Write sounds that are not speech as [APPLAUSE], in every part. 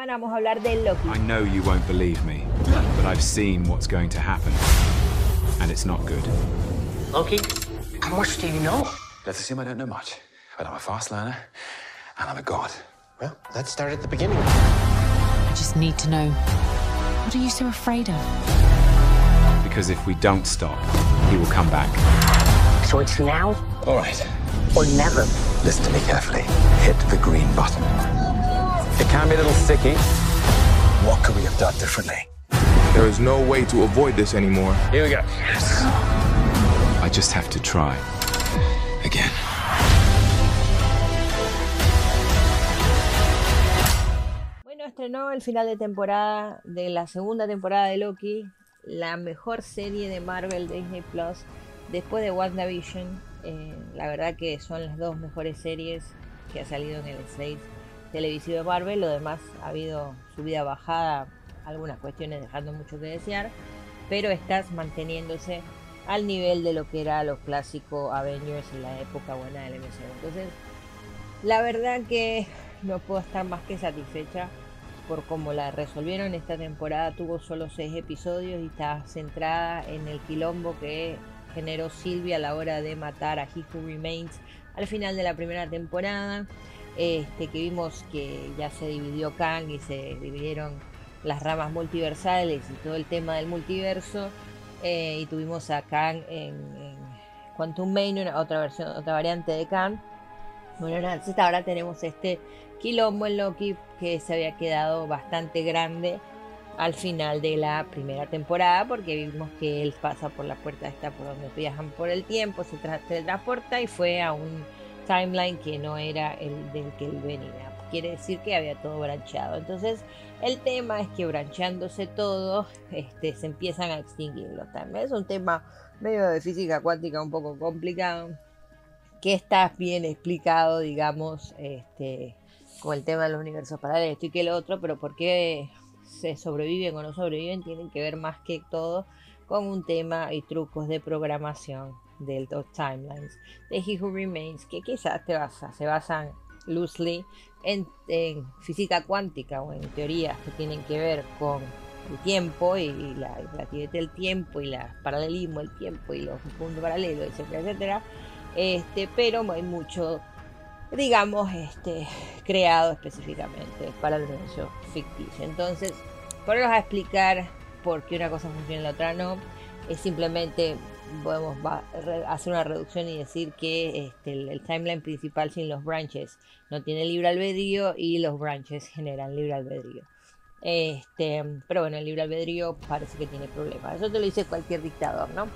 esta semana vamos a hablar de Loki. I know you won't believe me, but I've seen what's going to happen. And it's not good. Loki, how much do you know? Let's assume I don't know much, but I'm a fast learner and I'm a god. Well, let's start at the beginning. I just need to know. What are you so afraid of? Because if we don't stop, he will come back. So it's now All right, or never. listen to me carefully. Hit the green button. It can be a little sticky. What could we have done differently? There is no way to avoid this anymore. Here we go. I just have to try. Again. Bueno, estrenó el final de temporada de la segunda temporada de Loki, la mejor serie de Marvel de Disney Plus después de WandaVision. Eh, la verdad que son las dos mejores series que ha salido en el slate televisivo de Marvel. Lo demás ha habido subida bajada, algunas cuestiones dejando mucho que desear, pero estás manteniéndose al nivel de lo que era los clásicos Avengers en la época buena del MCU. Entonces, la verdad que no puedo estar más que satisfecha por cómo la resolvieron esta temporada. Tuvo solo seis episodios y está centrada en el quilombo que generó Sylvia a la hora de matar a He Remains al final de la primera temporada. Este, que vimos que ya se dividió Kang y se dividieron las ramas multiversales y todo el tema del multiverso. eh, y tuvimos a Kang en, en Quantum Mane, una- otra versión, otra variante de Kang. Bueno, entonces ahora tenemos este quilombo en Loki que se había quedado bastante grande al final de la primera temporada porque vimos que él pasa por la puerta esta por donde viajan por el tiempo, se tra- teletransporta y fue a un timeline que no era el del que él venía. Quiere decir que había todo brancheado. Entonces, el tema es que brancheándose todo, este, se empiezan a extinguir los timelines. Es un tema medio de física cuántica un poco complicado que está bien explicado, digamos, este, con el tema de los universos paralelos, esto y que lo otro, pero por qué se sobreviven o no sobreviven tienen que ver más que todo con un tema y trucos de programación de los timelines de He Who Remains, que quizás te basa, se basan loosely en, en física cuántica o en teorías que tienen que ver con el tiempo y la relatividad del tiempo y la paralelismo del tiempo y los puntos paralelos, etcétera, etcétera. Este, pero hay mucho, digamos, este, creado específicamente para el universo ficticio. Entonces, ponernos a explicar por qué una cosa funciona y la otra no, es simplemente podemos hacer una reducción y decir que este, el, el timeline principal sin los branches no tiene libre albedrío y los branches generan libre albedrío. Este, pero bueno, el libre albedrío parece que tiene problemas. Eso te lo dice cualquier dictador, ¿no?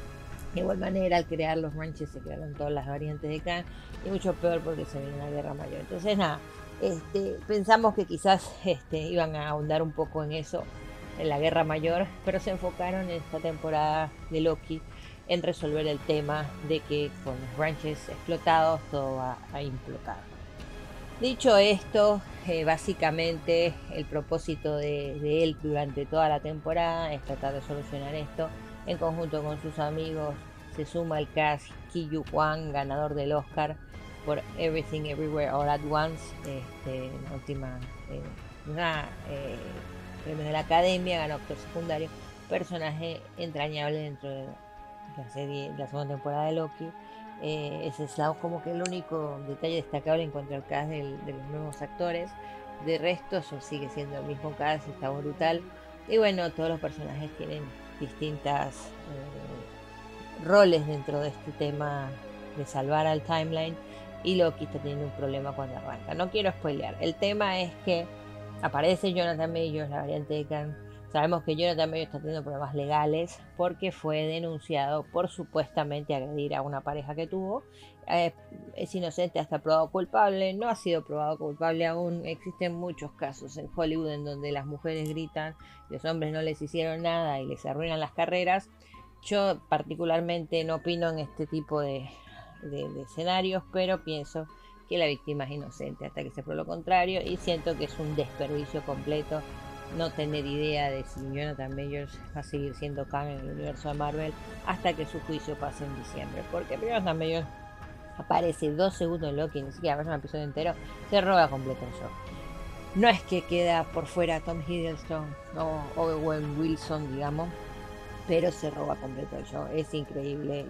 De igual manera, al crear los ranches se crearon todas las variantes de Khan y mucho peor porque se viene una guerra mayor. Entonces, nada, este, pensamos que quizás este, iban a ahondar un poco en eso, en la guerra mayor, pero se enfocaron en esta temporada de Loki en resolver el tema de que con los ranches explotados todo va a implotar. Dicho esto, eh, básicamente el propósito de, él durante toda la temporada es tratar de solucionar esto en conjunto con sus amigos. Se suma el cast Kiyu Kwan, ganador del Oscar por Everything Everywhere All at Once, este, la última eh, una, eh, premio de la Academia, ganó actor secundario, personaje entrañable dentro de la serie, la segunda temporada de Loki. Eh, ese es como que el único detalle destacable en cuanto al cast del- de los nuevos actores. De resto, eso sigue siendo el mismo cast, está brutal. Y bueno, todos los personajes tienen distintas eh, roles dentro de este tema de salvar al timeline. Y Loki está teniendo un problema cuando arranca. No quiero spoilear. El tema es que aparece Jonathan Majors, la variante de Khan. Sabemos que Jonathan Majors está teniendo problemas legales porque fue denunciado por supuestamente agredir a una pareja que tuvo. Eh, es inocente hasta probado culpable. No ha sido probado culpable aún. Existen muchos casos en Hollywood en donde las mujeres gritan, los hombres no les hicieron nada y les arruinan las carreras. Yo particularmente no opino en este tipo de escenarios, pero pienso que la víctima es inocente hasta que se pruebe lo contrario y siento que es un desperdicio completo no tener idea de si Jonathan Majors va a seguir siendo Kang en el universo de Marvel hasta que su juicio pase en diciembre. Porque Jonathan Majors aparece dos segundos en Loki, ni siquiera aparece un episodio entero, se roba completo el show. No es que queda por fuera Tom Hiddleston o Owen Wilson, digamos, pero se roba completo el show. Es increíble.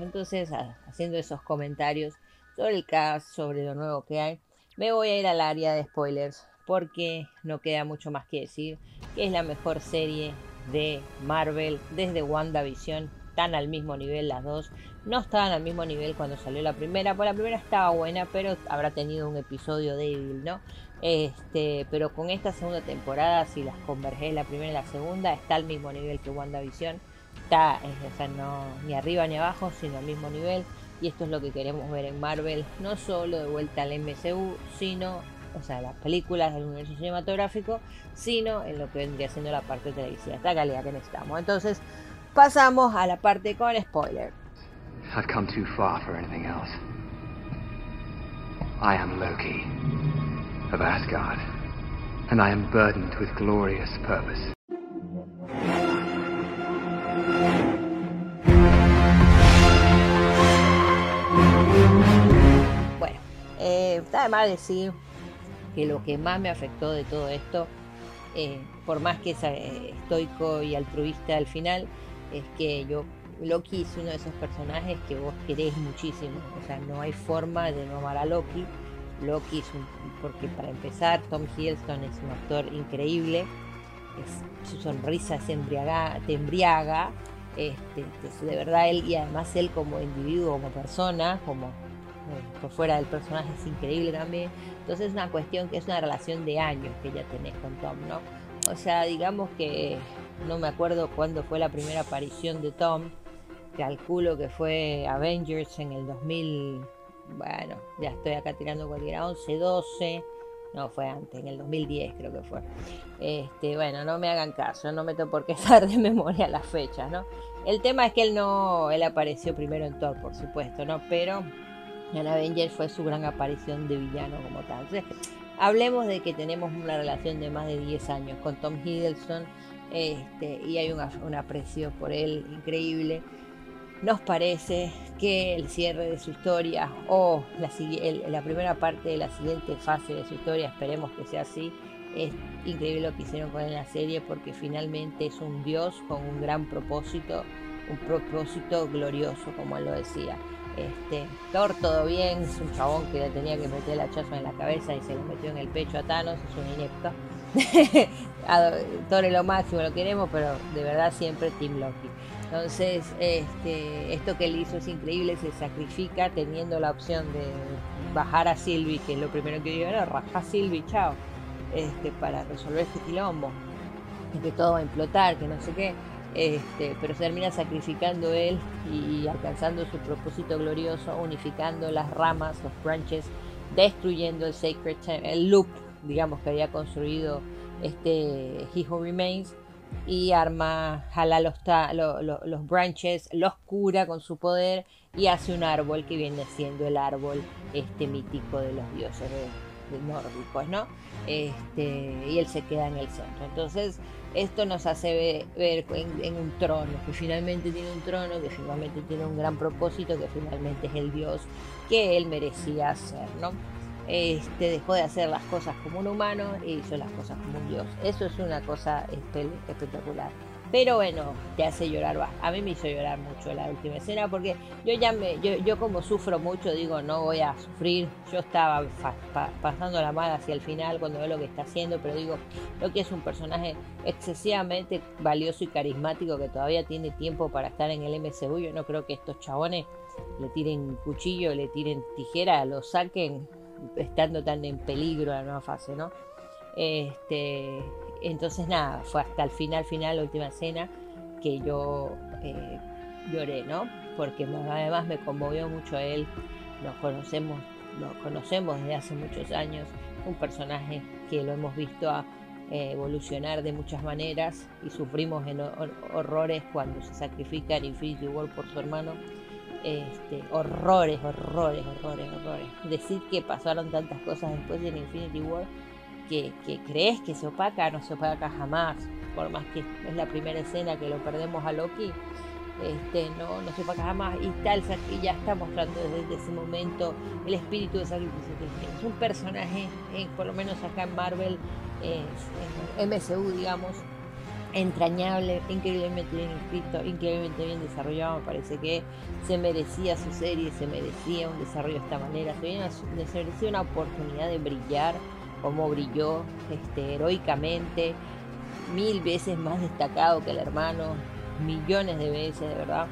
Entonces, haciendo esos comentarios sobre el cast, sobre lo nuevo que hay, me voy a ir al área de spoilers porque no queda mucho más que decir que es la mejor serie de Marvel desde WandaVision. Están al mismo nivel las dos. No estaban al mismo nivel cuando salió la primera, pues la primera estaba buena, pero habrá tenido un episodio débil, ¿no? Este, pero con esta segunda temporada, si las convergé la primera y la segunda, está al mismo nivel que WandaVision. Está, o sea, no ni arriba ni abajo, sino al mismo nivel. Y esto es lo que queremos ver en Marvel, no solo de vuelta al MCU, sino, o sea, las películas del universo cinematográfico, sino en lo que vendría siendo la parte televisiva, esta calidad que necesitamos. Entonces, pasamos a la parte con spoiler. I've come too far for anything else. I am Loki of Asgard, and I am burdened with glorious purpose. Bueno, eh, está de más decir que lo que más me afectó de todo esto, eh, por más que es eh, estoico y altruista al final, es que yo Loki es uno de esos personajes que vos querés muchísimo. O sea, no hay forma de no amar a Loki. Loki es un, porque para empezar, Tom Hiddleston es un actor increíble. su sonrisa se embriaga, te embriaga. Este, de verdad él y además él como individuo, como persona, como por fuera del personaje es increíble también. Entonces es una cuestión que es una relación de años que ya tenés con Tom, ¿no? O sea, digamos que no me acuerdo cuándo fue la primera aparición de Tom, calculo que fue Avengers en el 2000, bueno, ya estoy acá tirando cualquiera, 11, 12, no, fue antes, en el 2010 creo que fue. Este, bueno, no me hagan caso, no meto por qué [LAUGHS] estar de memoria las fechas, ¿no? El tema es que él no, él apareció primero en Thor, por supuesto, ¿no? Pero en Avengers fue su gran aparición de villano como tal. Entonces, hablemos de que tenemos una relación de más de 10 años con Tom Hiddleston este, y hay un aprecio por él increíble nos parece que el cierre de su historia o la, primera parte de la siguiente fase de su historia, esperemos que sea así, es increíble lo que hicieron con la serie porque finalmente es un dios con un gran propósito, un propósito glorioso, como él lo decía. Este, Thor todo bien, es un chabón que le tenía que meter el hachazo en la cabeza y se lo metió en el pecho a Thanos, es un inepto. [LAUGHS] Thor es lo máximo, lo queremos, pero de verdad siempre Team Loki. Entonces, este, esto que él hizo es increíble, se sacrifica teniendo la opción de bajar a Sylvie, que es lo primero que digo, no, raja Sylvie, chao, este, para resolver este quilombo, que todo va a implotar, que no sé qué, este, pero termina sacrificando él y alcanzando su propósito glorioso, unificando las ramas, los branches, destruyendo el Sacred el loop, digamos, que había construido este He Who Remains y arma, jala los, los branches, los cura con su poder y hace un árbol que viene siendo el árbol este mítico de los dioses nórdicos, ¿no? Este, y él se queda en el centro. Entonces, esto nos hace ver, en, un trono, que finalmente tiene un trono, que finalmente tiene un gran propósito, que finalmente es el dios que él merecía ser, ¿no? este, dejó de hacer las cosas como un humano e hizo las cosas como un dios. Eso es una cosa espectacular. Pero bueno, te hace llorar. A mí me hizo llorar mucho la última escena porque yo ya me, yo, como sufro mucho, digo, no voy a sufrir. Yo estaba pasando la mano hacia el final cuando veo lo que está haciendo, pero digo, lo que es un personaje excesivamente valioso y carismático que todavía tiene tiempo para estar en el MCU. Yo no creo que estos chabones le tiren cuchillo, le tiren tijera, lo saquen estando tan en peligro la nueva fase, ¿no? Este, entonces nada, fue hasta el final, final, la última escena, que yo eh, lloré, ¿no? Porque además me conmovió mucho a él, nos conocemos, nos conocemos desde hace muchos años, un personaje que lo hemos visto eh, evolucionar de muchas maneras y sufrimos en horrores cuando se sacrifica en Infinity War por su hermano este, horrores, horrores, horrores, horrores. Decir que pasaron tantas cosas después de Infinity War que, crees que se opaca, no se opaca jamás. Por más que es la primera escena que lo perdemos a Loki, este, no, no se para jamás y tal y ya está mostrando desde ese momento el espíritu de sacrificio es un personaje eh, por lo menos acá en Marvel en MCU digamos entrañable, increíblemente bien escrito, increíblemente bien desarrollado. Me parece que se merecía su serie, se merecía un desarrollo de esta manera, se merecía una oportunidad de brillar como brilló este, heroicamente, mil veces más destacado que el hermano, millones de veces, de verdad.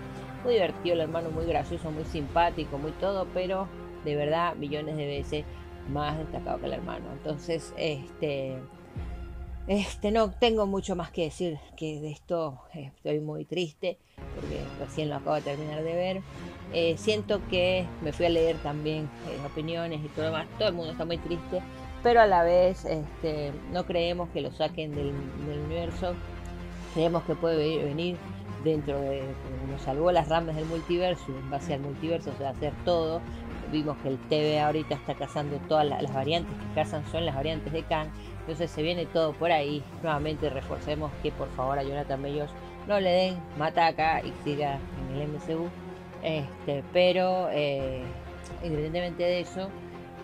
Muy divertido el hermano, muy gracioso, muy simpático, muy todo, pero de verdad millones de veces más destacado que el hermano. Entonces, este este, no tengo mucho más que decir que de esto estoy muy triste porque recién lo acabo de terminar de ver. Eh, siento que me fui a leer también eh, opiniones y todo lo demás. Todo el mundo está muy triste, pero a la vez este, no creemos que lo saquen del, universo. Creemos que puede venir dentro de. Nos salvó las ramas del multiverso, en base al multiverso se va a hacer todo. Vimos que el TV ahorita está cazando todas las, variantes que cazan son las variantes de Kang entonces se viene todo por ahí. Nuevamente reforcemos que por favor a Jonathan Mellos no le den mataca y siga en el MCU. Este, pero eh, independientemente de eso,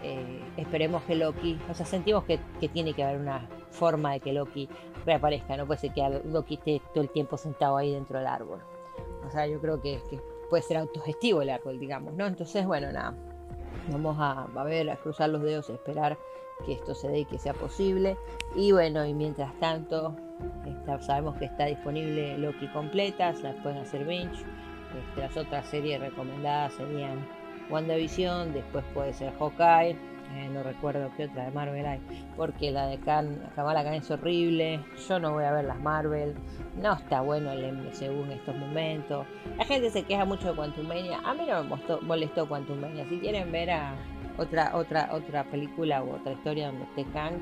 eh, esperemos que Loki, o sea, sentimos que, tiene que haber una forma de que Loki reaparezca, no puede ser que Loki esté todo el tiempo sentado ahí dentro del árbol. O sea, yo creo que, puede ser autogestivo el árbol, digamos, ¿no? Entonces, bueno, nada, vamos a, a ver, a cruzar los dedos, a esperar que esto se dé y que sea posible. Y bueno, y mientras tanto, sabemos que está disponible Loki completa, se las pueden hacer binge. Este, las otras series recomendadas serían WandaVision, después puede ser Hawkeye, eh, no recuerdo qué otra de Marvel hay, porque la de Khan, Kamala Khan es horrible, yo no voy a ver las Marvel, no está bueno el MCU en estos momentos. La gente se queja mucho de Quantum Mania, a mí no me molestó, molestó Quantum Mania, si quieren ver a otra, otra, otra película u otra historia donde esté Kang.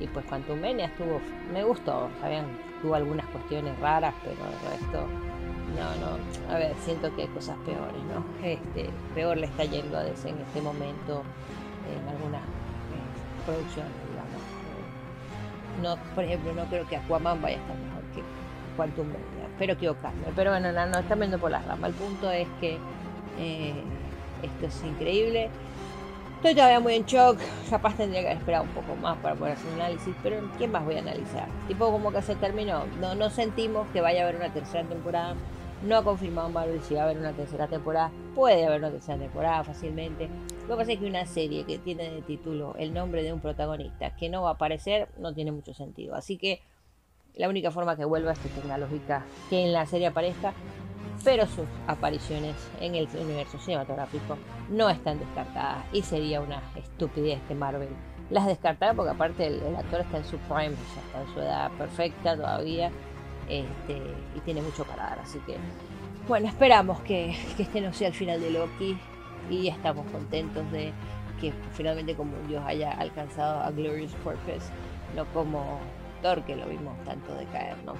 Y pues Quantum Mania estuvo, me gustó, sabían, tuvo algunas cuestiones raras, pero el resto, no, no, a ver, siento que hay cosas peores, ¿no? Este, peor le está yendo a DC en este momento en algunas eh, producciones, digamos. No, por ejemplo, no creo que Aquaman vaya a estar mejor que Quantum Mania, espero equivocarme, pero bueno, no, no están viendo por las ramas. El punto es que eh, esto es increíble. Estoy todavía muy en shock, capaz tendría que esperar un poco más para poder hacer un análisis, pero ¿quién más voy a analizar? Tipo como que se terminó, no, no sentimos que vaya a haber una tercera temporada, no ha confirmado Marvel si va a haber una tercera temporada, puede haber una tercera temporada fácilmente. Lo que pasa es que una serie que tiene de título el nombre de un protagonista que no va a aparecer no tiene mucho sentido, así que la única forma que vuelva es que tenga lógica que en la serie aparezca pero sus apariciones en el universo cinematográfico no están descartadas y sería una estupidez de Marvel las descartara porque aparte el, actor está en su prime, ya está en su edad perfecta todavía este, y tiene mucho para dar, así que bueno, esperamos que, que este no sea el final de Loki y estamos contentos de que finalmente como Dios haya alcanzado a Glorious Purpose, no como Thor que lo vimos tanto decaer, ¿no?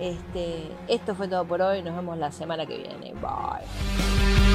Este, esto fue todo por hoy. Nos vemos la semana que viene. Bye.